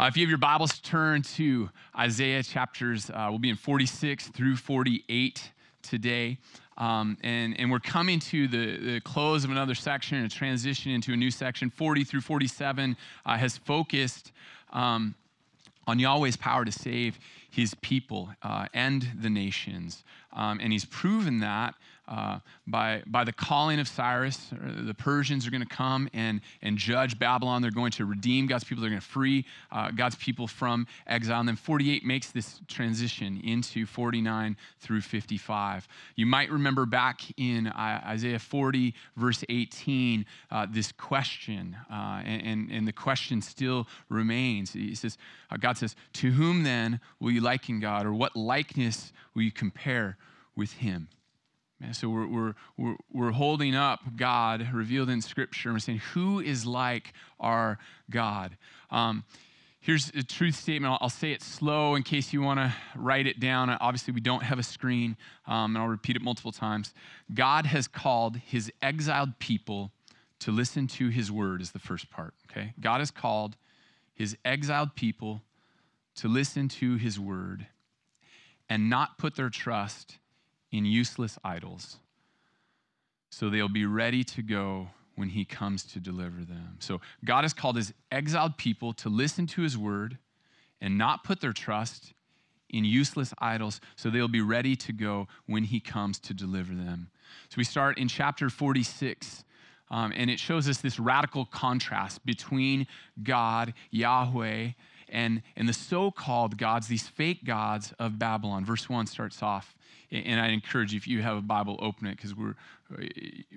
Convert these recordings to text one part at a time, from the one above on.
Uh, if you have your Bibles, turn to Isaiah chapters, uh, we'll be in 46 through 48 today. Um, and, and we're coming to the, the close of another section and a transition into a new section. 40 through 47 uh, has focused um, on Yahweh's power to save his people uh, and the nations. Um, and he's proven that uh, by, by the calling of Cyrus. Uh, the Persians are going to come and, and judge Babylon. They're going to redeem God's people. They're going to free uh, God's people from exile. And then 48 makes this transition into 49 through 55. You might remember back in uh, Isaiah 40, verse 18, uh, this question, uh, and, and the question still remains. He says, God says, To whom then will you liken God, or what likeness will you compare with him? So we're, we're, we're, we're holding up God revealed in Scripture and we're saying, Who is like our God? Um, here's a truth statement. I'll, I'll, say it slow in case you want to write it down. Obviously, we don't have a screen, um, and I'll repeat it multiple times. God has called his exiled people to listen to his word, is the first part, okay? God has called his exiled people to listen to his word and not put their trust in useless idols so they'll be ready to go when he comes to deliver them. So God has called his exiled people to listen to his word and not put their trust in useless idols so they'll be ready to go when he comes to deliver them. So we start in chapter 46. Um, and it shows us this radical contrast between God, Yahweh, and, and the so called gods, these fake gods of Babylon. Verse 1 starts off and I encourage you, if you have a Bible, open it because we're,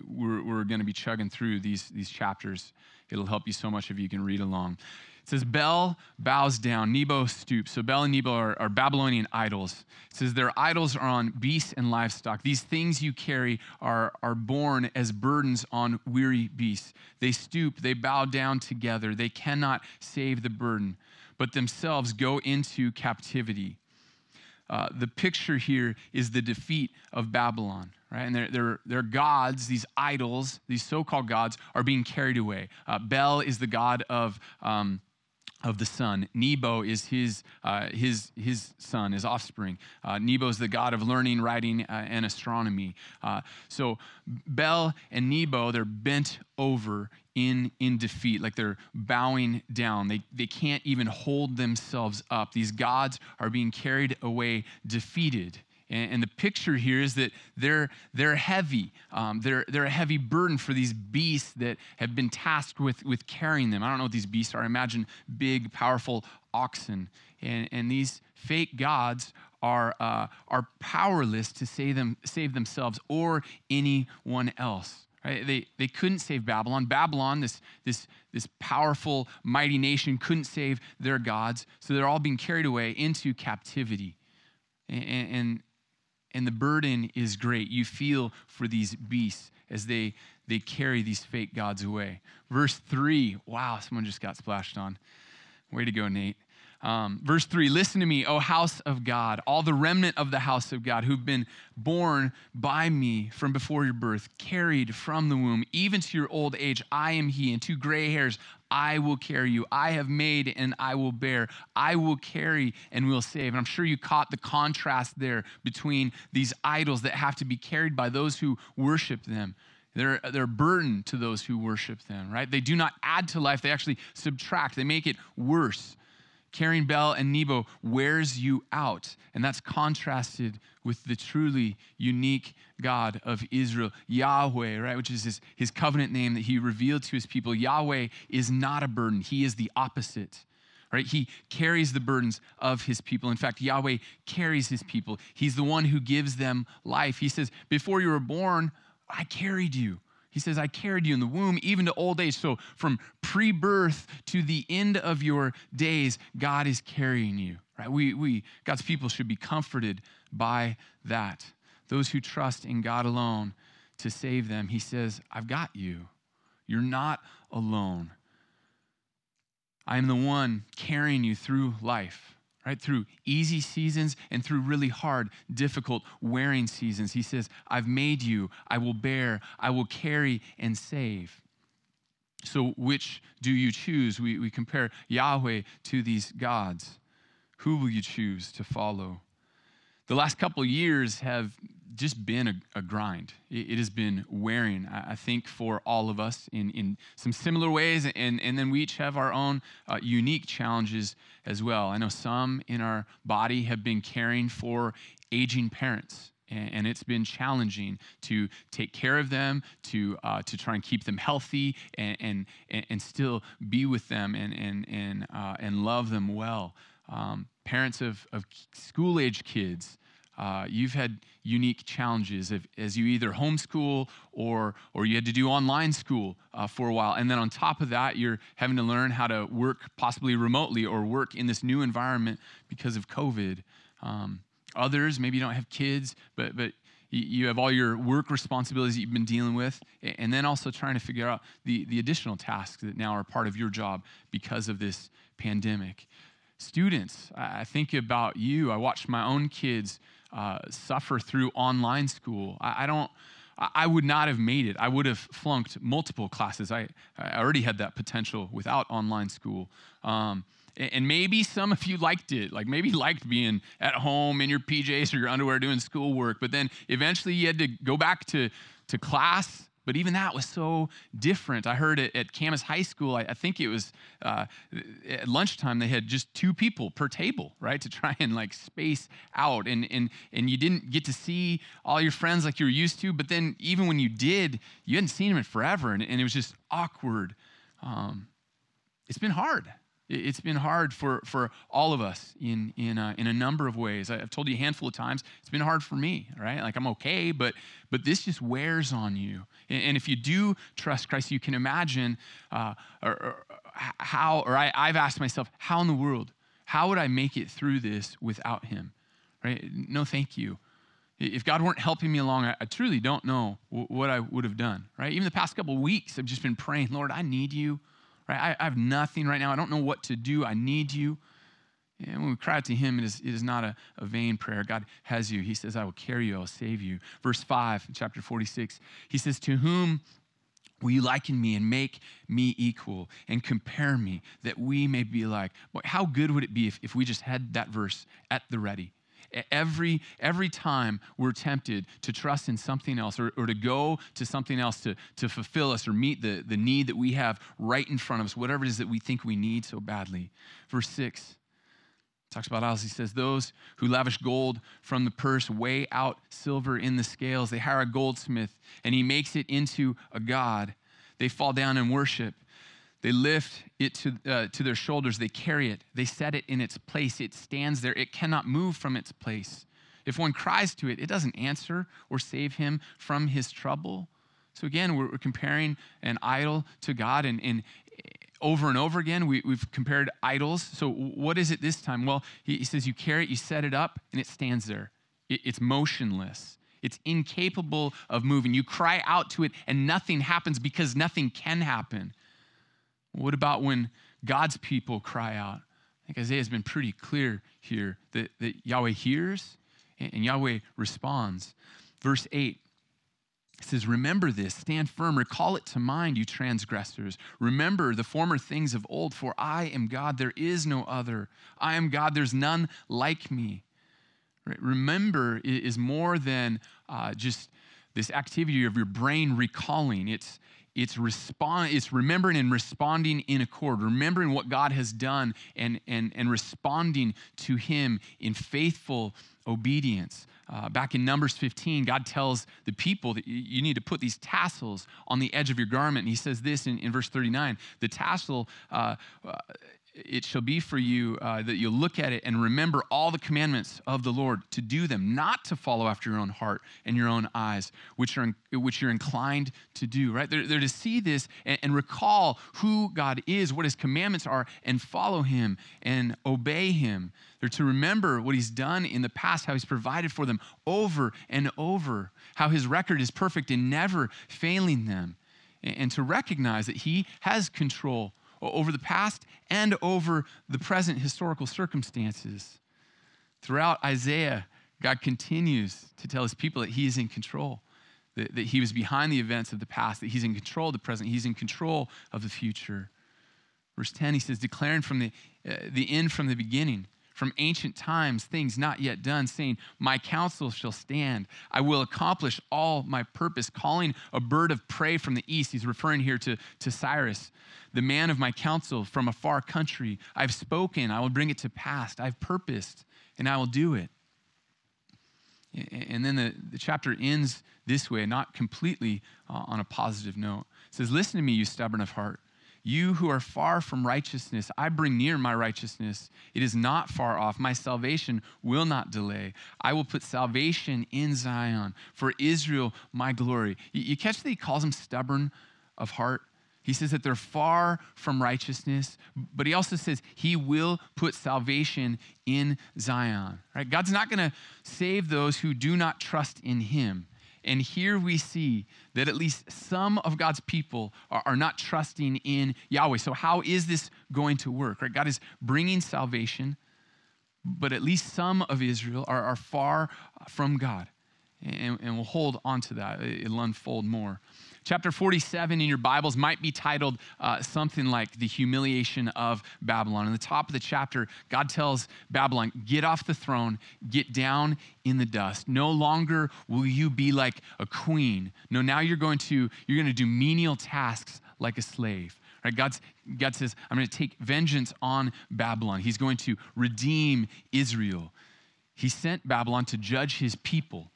we're, we're going to be chugging through these, these chapters. It'll help you so much if you can read along. It says, Bel bows down, Nebo stoops. So Bel and Nebo are, are, Babylonian idols. It says, their idols are on beasts and livestock. These things you carry are, are borne as burdens on weary beasts. They stoop, they bow down together. They cannot save the burden, but themselves go into captivity. Uh, the picture here is the defeat of Babylon, right? And their, their, their gods, these idols, these so called gods, are being carried away. Uh, Bel is the god of. Um, of the sun. Nebo is his, uh, his, his son, his offspring. Uh, Nebo is the god of learning, writing, uh, and astronomy. Uh, so Bel and Nebo, they're bent over in, in defeat, like they're bowing down. They, they can't even hold themselves up. These gods are being carried away defeated. And, and the picture here is that they're, they're heavy. Um, they're, they're a heavy burden for these beasts that have been tasked with, with carrying them. I don't know what these beasts are. I imagine big, powerful oxen. And, and these fake gods are, uh, are powerless to save, them, save themselves or anyone else. Right? They, they couldn't save Babylon. Babylon, this, this, this powerful, mighty nation, couldn't save their gods. So they're all being carried away into captivity. And, and, and the burden is great. You feel for these beasts as they, they carry these fake gods away. Verse 3, wow, someone just got splashed on. Way to go, Nate. Um, verse 3 Listen to me, O house of God, all the remnant of the house of God who've been born by me from before your birth, carried from the womb, even to your old age. I am He, and to gray hairs I will carry you. I have made and I will bear. I will carry and will save. And I'm sure you caught the contrast there between these idols that have to be carried by those who worship them. They're, they're a burden to those who worship them, right? They do not add to life, they actually subtract, they make it worse. Carrying Bel and Nebo wears you out. And that's contrasted with the truly unique God of Israel, Yahweh, right, which is his, his covenant name that he revealed to his people. Yahweh is not a burden, he is the opposite. Right? He carries the burdens of his people. In fact, Yahweh carries his people. He's the one who gives them life. He says, Before you were born, I carried you. He says, I carried you in the womb, even to old age. So from pre birth to the end of your days, God is carrying you. Right? We, we, God's people should be comforted by that. Those who trust in God alone to save them, He says, I've got you. You're not alone. I am the one carrying you through life right? Through easy seasons and through really hard, difficult, wearing seasons. He says, I've made you, I will bear, I will carry and save. So, which do you choose? We, we compare Yahweh to these gods. Who will you choose to follow? The last couple years have just been a, a grind. It, it, has been wearing, I, I, think, for all of us in, in some similar ways, and, and then we each have our own uh, unique challenges as well. I know some in our body have been caring for aging parents and it's been challenging to take care of them, to uh, to try and keep them healthy, and and, and still be with them and and and uh, and love them well. Um, parents of of school age kids. Uh, you've had unique challenges if, as you either homeschool or, or you had to do online school uh, for a while. And then on top of that, you're having to learn how to work possibly remotely or work in this new environment because of COVID. Um, Others, maybe you don't have kids, but, but you have all your work responsibilities that you've been dealing with, and then also trying to figure out the, the additional tasks that now are part of your job because of this pandemic. Students, I think about you. I watched my own kids uh, suffer through online school. I, I don't. I would not have made it. I would have flunked multiple classes. I, I already had that potential without online school. Um, and maybe some of you liked it. Like maybe liked being at home in your PJs or your underwear doing schoolwork. But then eventually you had to go back to, to class. But even that was so different. I heard it at Camas High School, I, I think it was uh, at lunchtime, they had just two people per table, right, to try and like space out. And, and, and you didn't get to see all your friends like you were used to. But then even when you did, you hadn't seen them in forever. And, and it was just awkward. Um, it's been hard. It's been hard for, for all of us in, in, a, in a number of ways. I've told you a handful of times, it's been hard for me, right? Like I'm okay, but, but this just wears on you. And, if you do trust Christ, you can imagine uh, or, or how, or I, I've asked myself, how in the world, how would I make it through this without him? Right? No, thank you. If God weren't helping me along, I, I truly don't know what I would have done, right? Even the past couple weeks, I've just been praying, Lord, I need you. Right? I, I, have nothing right now. I don't know what to do. I need you. And when we cry out to him, it is, it is not a, a vain prayer. God has you. He says, I will carry you, I will save you. Verse 5, chapter 46, he says, To whom will you liken me and make me equal and compare me that we may be like? Boy, how good would it be if, if we just had that verse at the ready? Every, every time we're tempted to trust in something else or, or to go to something else to, to fulfill us or meet the, the need that we have right in front of us, whatever it is that we think we need so badly. Verse 6 talks about us. He says, Those who lavish gold from the purse weigh out silver in the scales. They hire a goldsmith and he makes it into a god. They fall down and worship. They lift it to, uh, to their shoulders. They carry it. They set it in its place. It stands there. It cannot move from its place. If one cries to it, it doesn't answer or save him from his trouble. So again, we're, comparing an idol to God, and, and over and over again, we, have compared idols. So what is it this time? Well, he, he, says you carry it, you set it up, and it stands there. It, it's motionless. It's incapable of moving. You cry out to it, and nothing happens because nothing can happen. What about when God's people cry out? I think Isaiah has been pretty clear here that, that Yahweh hears and Yahweh responds. Verse 8 says, Remember this, stand firm, recall it to mind, you transgressors. Remember the former things of old, for I am God, there is no other. I am God, there's none like me. Right? Remember is more than uh, just this activity of your brain recalling. It's, it's respond it's remembering and responding in accord remembering what god has done and and and responding to him in faithful obedience. Uh, back in numbers 15 god tells the people that you need to put these tassels on the edge of your garment. And he says this in, in verse 39 the tassel uh, uh, it shall be for you uh, that you look at it and remember all the commandments of the Lord to do them, not to follow after your own heart and your own eyes, which are which you're inclined to do. Right? They're, they're to see this and, and recall who God is, what His commandments are, and follow Him and obey Him. They're to remember what He's done in the past, how He's provided for them over and over, how His record is perfect and never failing them, and, and to recognize that He has control over the past and over the present historical circumstances. Throughout Isaiah, God continues to tell his people that he is in control. that, that he was behind the events of the past, that he's in control of the present, he's in control of the future. Verse 10, he says, declaring from the, uh, the end from the beginning, from ancient times, things not yet done, saying, My counsel shall stand. I will accomplish all my purpose. Calling a bird of prey from the east. He's referring here to, to Cyrus, the man of my counsel from a far country. I've spoken, I will bring it to pass. I've purposed, and I will do it. And then the, the chapter ends this way, not completely uh, on a positive note. It says, Listen to me, you stubborn of heart. You who are far from righteousness, I bring near my righteousness. It is not far off. My salvation will not delay. I will put salvation in Zion for Israel, my glory. You catch that he calls them stubborn of heart? He says that they're far from righteousness, but he also says he will put salvation in Zion. Right? God's not going to save those who do not trust in him. And here we see that at least some of God's people are, are, not trusting in Yahweh. So, how is this going to work? Right? God is bringing salvation, but at least some of Israel are, are far from God. And, and we'll hold on to that, it'll unfold more. Chapter 47 in your Bibles might be titled uh, something like The Humiliation of Babylon. In the top of the chapter, God tells Babylon, Get off the throne, get down in the dust. No longer will you be like a queen. No, now you're going to, you're going to do menial tasks like a slave. Right? God's, God says, I'm going to take vengeance on Babylon. He's going to redeem Israel. He sent Babylon to judge his people,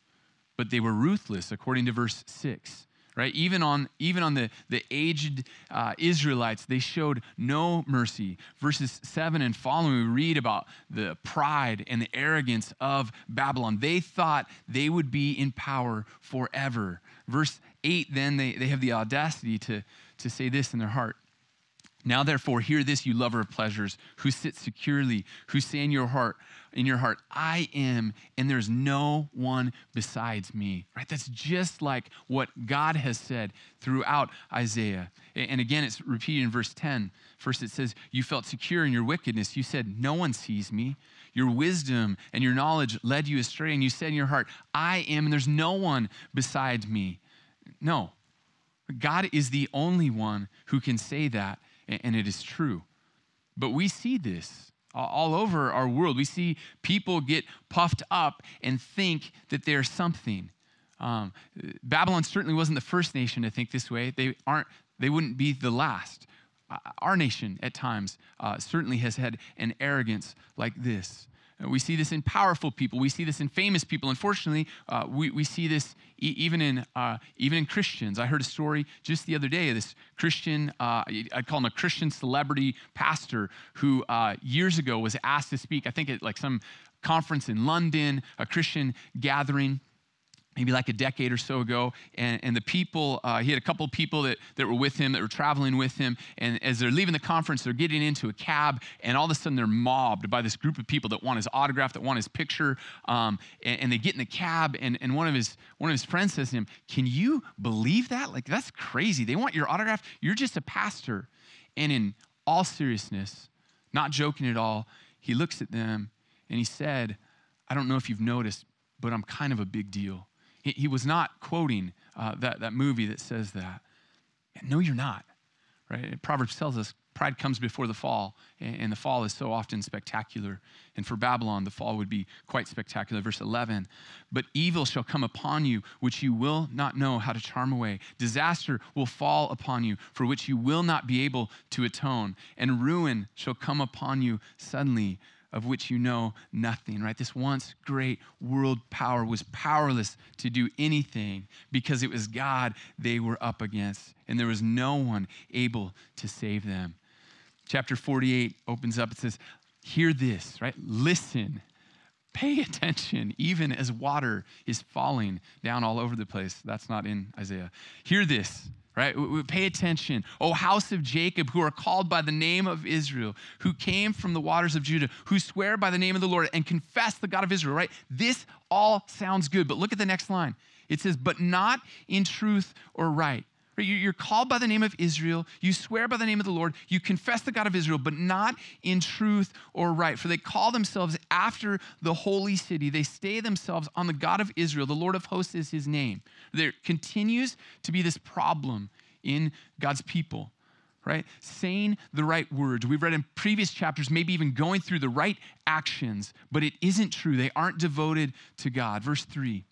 but they were ruthless, according to verse 6 right? Even on, even on the, the aged uh, Israelites, they showed no mercy. Verses 7 and following, we read about the pride and the arrogance of Babylon. They thought they would be in power forever. Verse 8, then they, they have the audacity to, to say this in their heart. Now, therefore, hear this, you lover of pleasures, who sit securely, who say in your heart, in your heart, I am, and there's no one besides me. Right? That's just like what God has said throughout Isaiah. And again, it's repeated in verse 10. First, it says, You felt secure in your wickedness. You said, No one sees me. Your wisdom and your knowledge led you astray, and you said in your heart, I am, and there's no one besides me. No. God is the only one who can say that, and it is true. But we see this all over our world. We see people get puffed up and think that they're something. Um, Babylon certainly wasn't the first nation to think this way. They aren't. They wouldn't be the last. Our nation, at times, uh, certainly has had an arrogance like this. We see this in powerful people. We see this in famous people. Unfortunately, uh, we, we see this e- even, in, uh, even in Christians. I heard a story just the other day of this Christian, uh, I'd call him a Christian celebrity pastor who uh, years ago was asked to speak, I think at like some conference in London, a Christian gathering maybe like a decade or so ago. And, and the people, uh, he had a couple of people that, that were with him, that were traveling with him. And as they're leaving the conference, they're getting into a cab, and all of a sudden they're mobbed by this group of people that want his autograph, that want his picture. Um, and, and, they get in the cab, and, and one, of his, one of his friends says to him, Can you believe that? Like, that's crazy. They want your autograph. You're just a pastor. And in all seriousness, not joking at all, he looks at them and he said, I don't know if you've noticed, but I'm kind of a big deal. He, he was not quoting uh, that, that movie that says that. No, you're not. Right? Proverbs tells us pride comes before the fall, and the fall is so often spectacular. And for Babylon, the fall would be quite spectacular. Verse 11 But evil shall come upon you, which you will not know how to charm away. Disaster will fall upon you, for which you will not be able to atone. And ruin shall come upon you suddenly of which you know nothing, right? This once great world power was powerless to do anything because it was God they were up against, and there was no one able to save them. Chapter 48 opens up, it says, Hear this, right? Listen. Pay attention, even as water is falling down all over the place. That's not in Isaiah. Hear this right? Pay attention. O house of Jacob, who are called by the name of Israel, who came from the waters of Judah, who swear by the name of the Lord and confess the God of Israel, right? This all sounds good, but look at the next line. It says, but not in truth or right. You're called by the name of Israel. You swear by the name of the Lord. You confess the God of Israel, but not in truth or right. For they call themselves after the holy city. They stay themselves on the God of Israel. The Lord of hosts is his name. There continues to be this problem in God's people, right? Saying the right words. We've read in previous chapters, maybe even going through the right actions, but it isn't true. They aren't devoted to God. Verse 3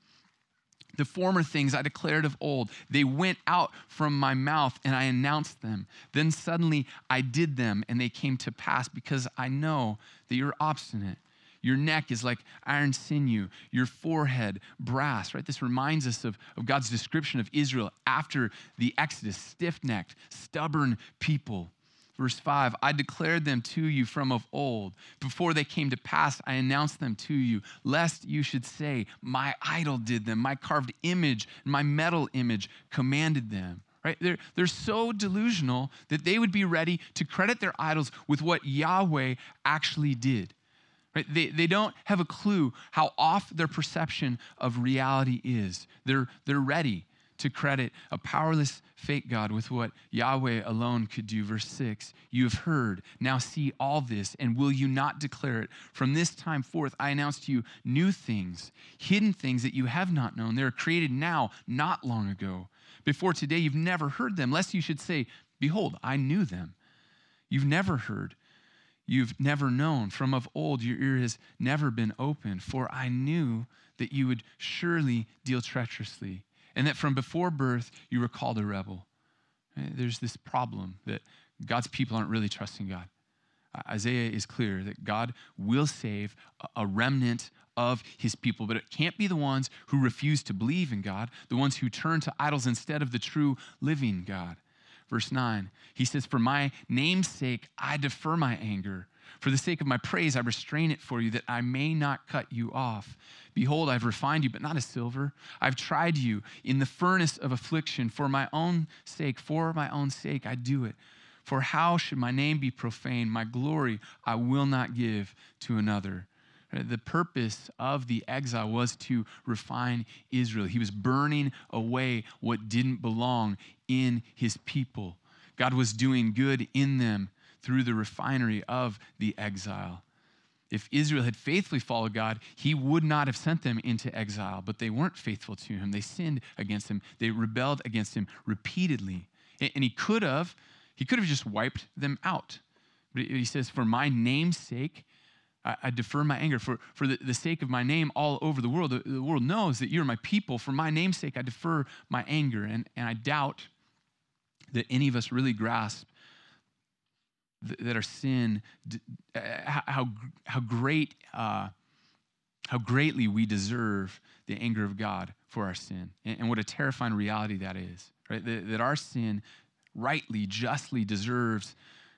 the former things I declared of old, they went out from my mouth and I announced them. Then suddenly I did them and they came to pass because I know that you're obstinate. Your neck is like iron sinew, your forehead brass, right? This reminds us of, of God's description of Israel after the Exodus stiff necked, stubborn people. Verse 5 I declared them to you from of old. Before they came to pass, I announced them to you, lest you should say, My idol did them, my carved image, my metal image commanded them. Right? They're, they're so delusional that they would be ready to credit their idols with what Yahweh actually did. Right? They, they don't have a clue how off their perception of reality is. They're, they're ready to credit a powerless fake God with what Yahweh alone could do. Verse 6 You have heard, now see all this, and will you not declare it? From this time forth, I announce to you new things, hidden things that you have not known. They are created now, not long ago. Before today, you've never heard them, lest you should say, Behold, I knew them. You've never heard. You've never known. From of old, your ear has never been opened, for I knew that you would surely deal treacherously and that from before birth you were called a rebel. There's this problem that God's people aren't really trusting God. Isaiah is clear that God will save a remnant of his people, but it can't be the ones who refuse to believe in God, the ones who turn to idols instead of the true living God. Verse 9, he says, For my name's sake, I defer my anger. For the sake of my praise, I restrain it for you, that I may not cut you off. Behold, I've refined you, but not as silver. I've tried you in the furnace of affliction. For my own sake, for my own sake, I do it. For how should my name be profaned? My glory I will not give to another. The purpose of the exile was to refine Israel. He was burning away what didn't belong in his people. God was doing good in them through the refinery of the exile. If Israel had faithfully followed God, he would not have sent them into exile, but they weren't faithful to him. They sinned against him, they rebelled against him repeatedly. And he could have, he could have just wiped them out. But he says, For my name's sake, I, defer my anger. For, for the, the sake of my name all over the world, the, the world knows that you're my people. For my name's sake, I defer my anger. And, and I doubt that any of us really grasp that our sin, uh, how, how great, uh, how greatly we deserve the anger of God for our sin, and, what a terrifying reality that is, right? That, that our sin rightly, justly deserves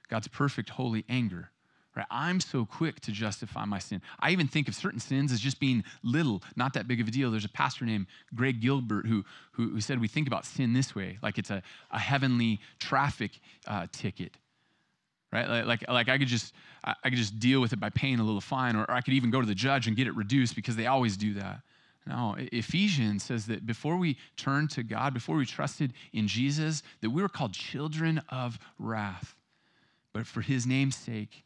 God's perfect, holy anger. Right? I'm so quick to justify my sin. I even think of certain sins as just being little, not that big of a deal. There's a pastor named Greg Gilbert who, who, who said we think about sin this way, like it's a, a heavenly traffic uh, ticket right? Like, like, like, I could just I could just deal with it by paying a little fine, or, or I could even go to the judge and get it reduced because they always do that. No, Ephesians says that before we turned to God, before we trusted in Jesus, that we were called children of wrath. But for his name's sake,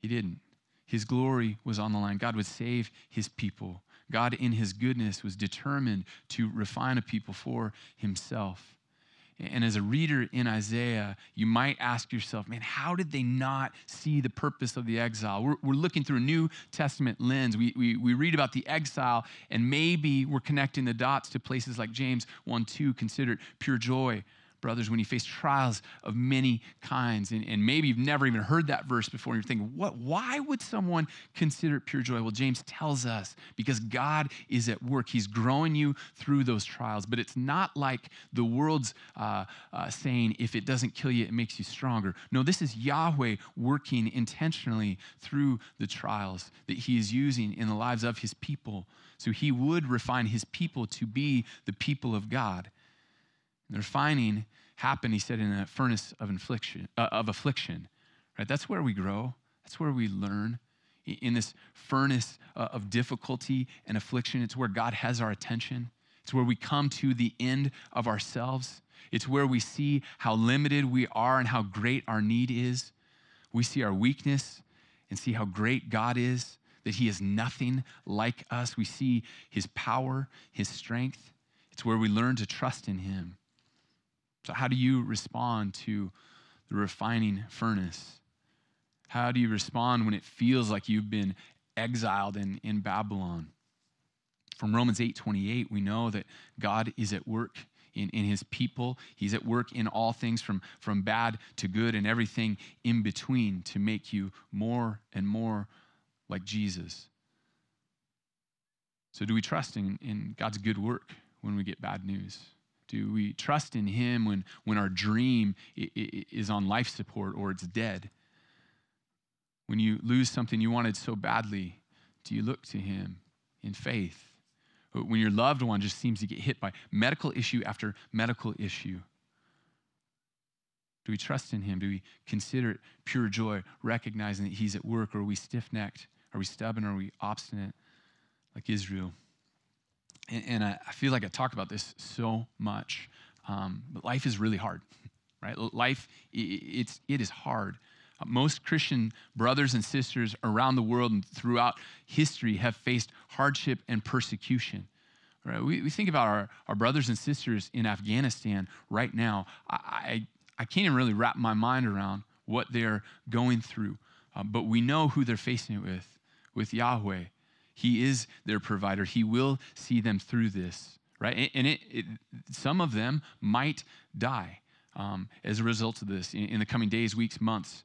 he didn't. His glory was on the line. God would save his people. God, in his goodness, was determined to refine a people for himself. And as a reader in Isaiah, you might ask yourself, man, how did they not see the purpose of the exile? We're, we're looking through a New Testament lens. We, we, we read about the exile, and maybe we're connecting the dots to places like James 1 2, considered pure joy brothers, when you face trials of many kinds. And, and maybe you've never even heard that verse before. And you're thinking, what, why would someone consider it pure joy? Well, James tells us because God is at work. He's growing you through those trials. But it's not like the world's uh, uh, saying, if it doesn't kill you, it makes you stronger. No, this is Yahweh working intentionally through the trials that He is using in the lives of His people. So He would refine His people to be the people of God. The refining happened, he said, in a furnace of affliction, uh, of affliction. Right? That's where we grow. That's where we learn. In this furnace uh, of difficulty and affliction, it's where God has our attention. It's where we come to the end of ourselves. It's where we see how limited we are and how great our need is. We see our weakness and see how great God is, that He is nothing like us. We see His power, His strength. It's where we learn to trust in Him. So, how do you respond to the refining furnace? How do you respond when it feels like you've been exiled in, in Babylon? From Romans 8 28, we know that God is at work in, in his people. He's at work in all things from, from bad to good and everything in between to make you more and more like Jesus. So, do we trust in, in God's good work when we get bad news? Do we trust in Him when, when our dream is on life support or it's dead? When you lose something you wanted so badly, do you look to Him in faith? When your loved one just seems to get hit by medical issue after medical issue, do we trust in Him? Do we consider it pure joy, recognizing that He's at work? Or are we stiff necked? Are we stubborn? Are we obstinate like Israel? And, and I, I, feel like I talk about this so much, um, but life is really hard, right? Life, it, it's, it is hard. Most Christian brothers and sisters around the world and throughout history have faced hardship and persecution. Right? We, we think about our, our brothers and sisters in Afghanistan right now. I, I, I can't even really wrap my mind around what they're going through, uh, but we know who they're facing it with with Yahweh. He is their provider. He will see them through this, right? And it, it, some of them might die um, as a result of this in, in the coming days, weeks, months.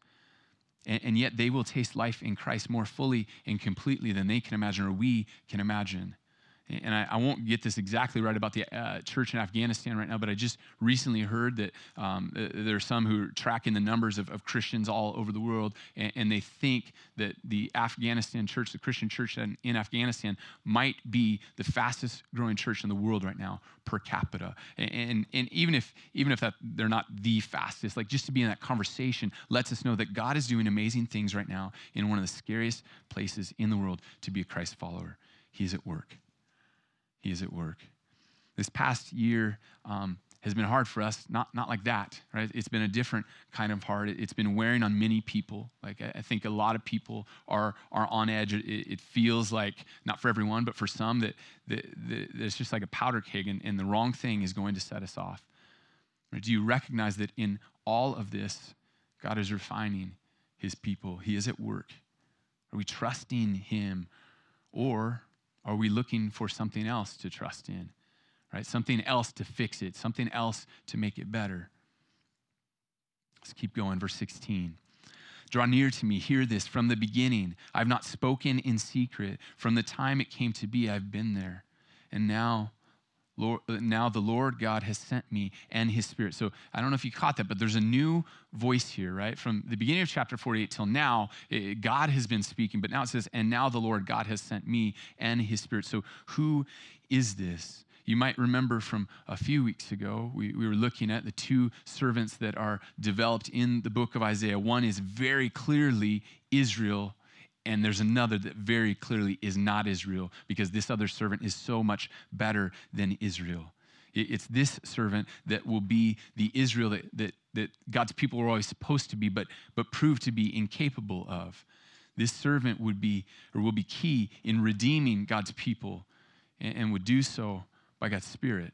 And, and yet they will taste life in Christ more fully and completely than they can imagine or we can imagine. And I, I won't get this exactly right about the uh, church in Afghanistan right now, but I just recently heard that um, there are some who are tracking the numbers of, of Christians all over the world, and, and, they think that the Afghanistan church, the Christian church in, in Afghanistan, might be the fastest growing church in the world right now per capita. And, and, and even if even if that they're not the fastest, like just to be in that conversation lets us know that God is doing amazing things right now in one of the scariest places in the world to be a Christ follower. He's at work. He is at work. This past year um, has been hard for us, not, not like that, right? It's been a different kind of hard. It's been wearing on many people. Like, I think a lot of people are, are on edge. It, it feels like, not for everyone, but for some, that, that, that it's just like a powder keg and, and the wrong thing is going to set us off. Right? Do you recognize that in all of this, God is refining his people? He is at work. Are we trusting him? Or are we looking for something else to trust in? Right? Something else to fix it, something else to make it better. Let's keep going. Verse 16. Draw near to me, hear this from the beginning. I've not spoken in secret. From the time it came to be, I've been there. And now Lord, now the Lord God has sent me and his spirit. So I don't know if you caught that, but there's a new voice here, right? From the beginning of chapter 48 till now, it, God has been speaking, but now it says, and now the Lord God has sent me and his spirit. So who is this? You might remember from a few weeks ago, we, we were looking at the two servants that are developed in the book of Isaiah. One is very clearly Israel and there's another that very clearly is not Israel because this other servant is so much better than Israel. It's this servant that will be the Israel that, that, that God's people were always supposed to be, but, but proved to be incapable of. This servant would be, or will be key in redeeming God's people and, and would do so by God's Spirit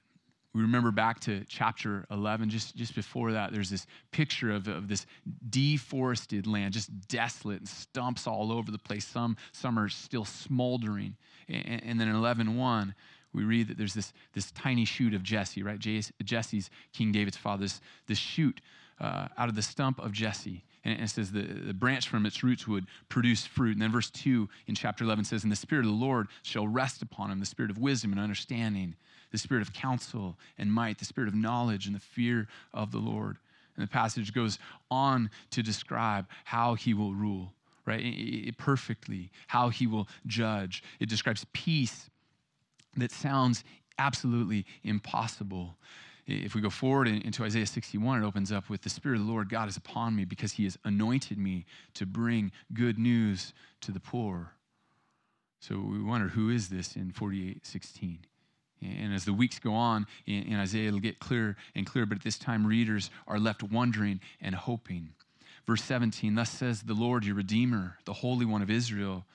we remember back to chapter 11 just, just before that there's this picture of, of this deforested land just desolate and stumps all over the place. Some, some are still smoldering. And, and then in 11.1 we read that there's this, this tiny shoot of jesse right? Jesse's king david's father this, this shoot uh, out of the stump of jesse. And it says the, the branch from its roots would produce fruit. And then verse 2 in chapter 11 says, And the Spirit of the Lord shall rest upon him, the Spirit of wisdom and understanding, the Spirit of counsel and might, the Spirit of knowledge and the fear of the Lord. And the passage goes on to describe how he will rule, right? It, perfectly, how he will judge. It describes peace that sounds absolutely impossible. If we go forward into Isaiah 61, it opens up with the Spirit of the Lord God is upon me because he has anointed me to bring good news to the poor. So we wonder who is this in 48:16? And as the weeks go on in, Isaiah, it'll get clearer and clearer, but at this time, readers are left wondering and hoping. Verse 17, thus says the Lord, your Redeemer, the Holy One of Israel.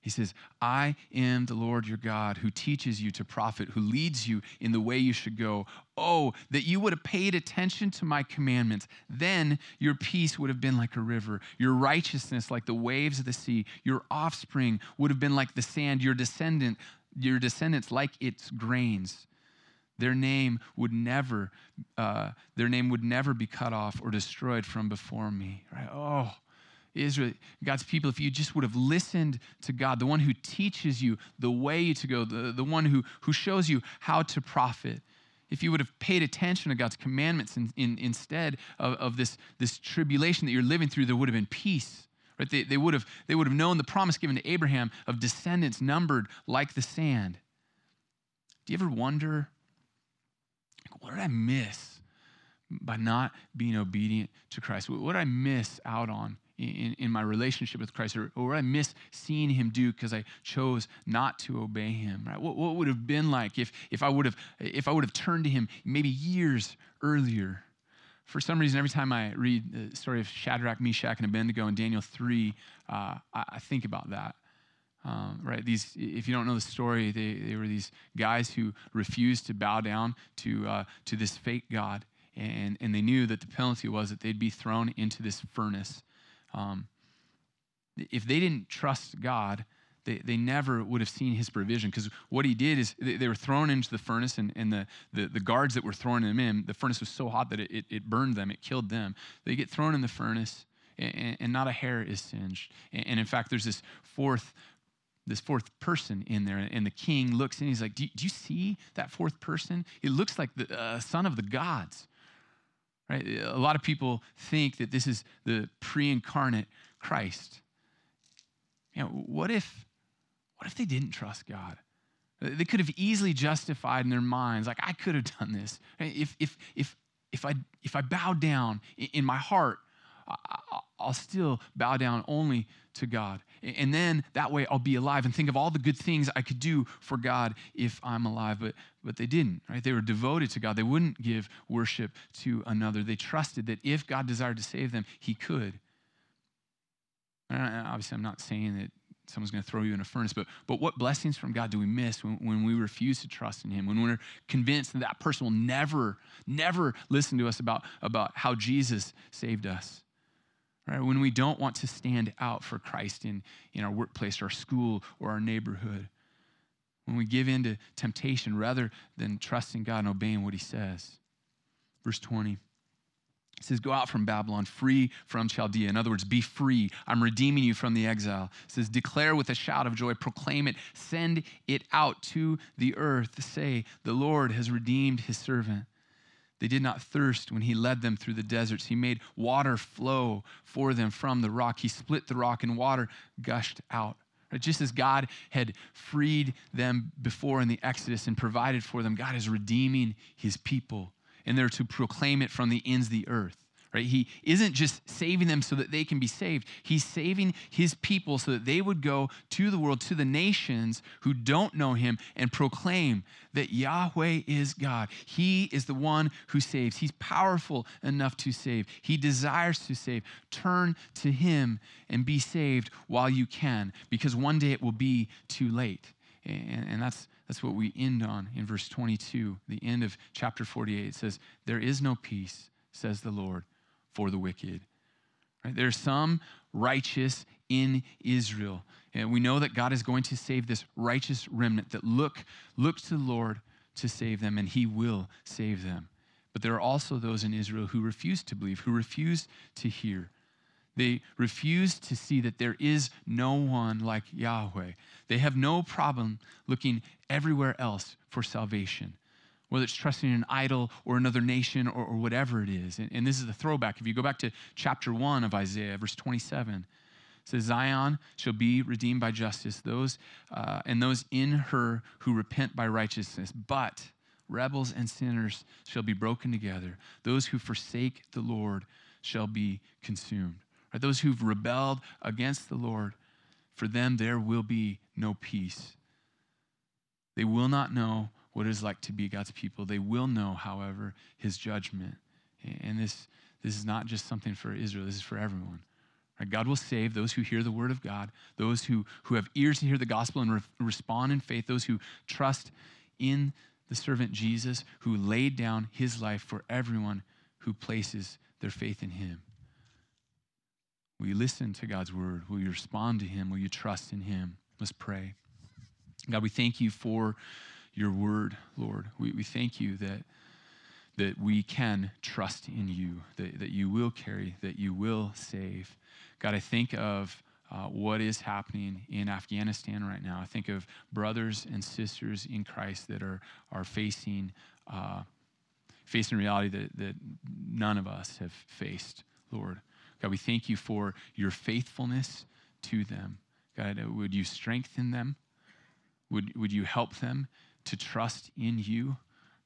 He says, I am the Lord your God who teaches you to profit, who leads you in the way you should go. Oh, that you would have paid attention to my commandments. Then your peace would have been like a river, your righteousness like the waves of the sea. Your offspring would have been like the sand, your descendant your descendants like its grains. Their name would never, uh, their name would never be cut off or destroyed from before me. Right? Oh, Israel, God's people, if you just would have listened to God, the one who teaches you the way to go, the, the one who, who shows you how to profit, if you would have paid attention to God's commandments in, in, instead of, of this, this tribulation that you're living through, there would have been peace. Right? They, they, would have, they would have known the promise given to Abraham of descendants numbered like the sand. Do you ever wonder, what did I miss by not being obedient to Christ? What did I miss out on in, in my relationship with Christ? Or, or what did I miss seeing him do because I chose not to obey him? Right? What, what would have been like if, if, I would have, if I would have turned to him maybe years earlier? For some reason, every time I read the story of Shadrach, Meshach, and Abednego in Daniel 3, uh, I, I, think about that. Um, right? These, if you don't know the story, they, they were these guys who refused to bow down to, uh, to this fake God. And, and they knew that the penalty was that they'd be thrown into this furnace. Um, if they didn't trust God, they, they never would have seen his provision because what he did is they, they, were thrown into the furnace and, and the, the, the, guards that were throwing them in the furnace was so hot that it, it, it burned them it killed them. They get thrown in the furnace and, and not a hair is singed. And, and, in fact there's this fourth this fourth person in there and the king looks and he's like do do you see that fourth person? It looks like the uh, son of the gods. Right? A lot of people think that this is the pre-incarnate christ. You know, what if what if they didn't trust God? They could have easily justified in their minds, like, I could have done this. If, if, if, if, I, if I bow down in my heart, I'll still bow down only to God. And then that way I'll be alive and think of all the good things I could do for God if I'm alive. But, but they didn't, right? They were devoted to God. They wouldn't give worship to another. They trusted that if God desired to save them, He could. And obviously, I'm not saying that someone's going to throw you in a furnace. But, but what blessings from God do we miss when, when we refuse to trust in Him? When we're convinced that that person will never, never listen to us about, about how Jesus saved us? Right? When we don't want to stand out for Christ in, in our workplace, our school, or our neighborhood. When we give in to temptation rather than trusting God and obeying what He says. Verse 20. It says, Go out from Babylon, free from Chaldea. In other words, be free. I'm redeeming you from the exile. It says, Declare with a shout of joy, proclaim it, send it out to the earth. Say, The Lord has redeemed his servant. They did not thirst when he led them through the deserts. He made water flow for them from the rock. He split the rock, and water gushed out. Just as God had freed them before in the Exodus and provided for them, God is redeeming his people and they're to proclaim it from the ends of the earth. Right? He isn't just saving them so that they can be saved. He's saving his people so that they would go to the world, to the nations who don't know him, and proclaim that Yahweh is God. He is the one who saves. He's powerful enough to save. He desires to save. Turn to him and be saved while you can, because one day it will be too late. And, and that's that's what we end on in verse 22, the end of chapter 48. It says, There is no peace, says the Lord, for the wicked. Right? There's some righteous in Israel. And we know that God is going to save this righteous remnant that look, look to the Lord to save them, and He will save them. But there are also those in Israel who refuse to believe, who refuse to hear. They refuse to see that there is no one like Yahweh. They have no problem looking everywhere else for salvation, whether it's trusting an idol or another nation or, or whatever it is. And, and, this is the throwback. If you go back to chapter 1 of Isaiah, verse 27, it says, Zion shall be redeemed by justice, those uh, and those in her who repent by righteousness. But rebels and sinners shall be broken together. Those who forsake the Lord shall be consumed. Right? Those who've rebelled against the Lord, for them there will be no peace. They will not know what it is like to be God's people. They will know, however, his judgment. And this, this is not just something for Israel, this is for everyone. Right? God will save those who hear the word of God, those who, who have ears to hear the gospel and re- respond in faith, those who trust in the servant Jesus, who laid down his life for everyone who places their faith in him. Will you listen to God's word? Will you respond to him? Will you trust in him? Let's pray. God, we thank you for your word, Lord. We, we thank you that, that we can trust in you, that, that you will carry, that you will save. God, I think of uh, what is happening in Afghanistan right now. I think of brothers and sisters in Christ that are, are facing, uh, facing reality that, that none of us have faced, Lord. God, we thank you for your faithfulness to them. God, would you strengthen them? Would, would you help them to trust in you?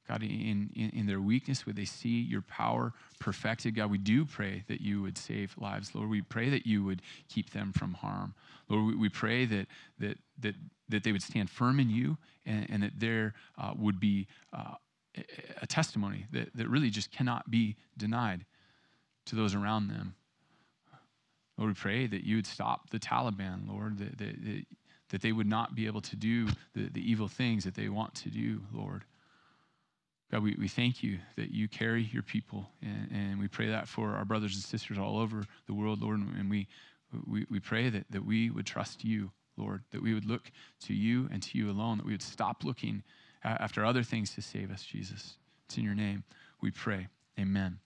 God, in, in, in, their weakness, would they see your power perfected? God, we do pray that you would save lives. Lord, we pray that you would keep them from harm. Lord, we, we pray that, that, that, that they would stand firm in you and, and that there uh, would be uh, a testimony that, that really just cannot be denied to those around them. Lord, we pray that you would stop the Taliban, Lord, that, that, that they would not be able to do the, the evil things that they want to do, Lord. God, we, we thank you that you carry your people, and, and we pray that for our brothers and sisters all over the world, Lord. And we, we, we pray that, that we would trust you, Lord, that we would look to you and to you alone, that we would stop looking after other things to save us, Jesus. It's in your name we pray. Amen.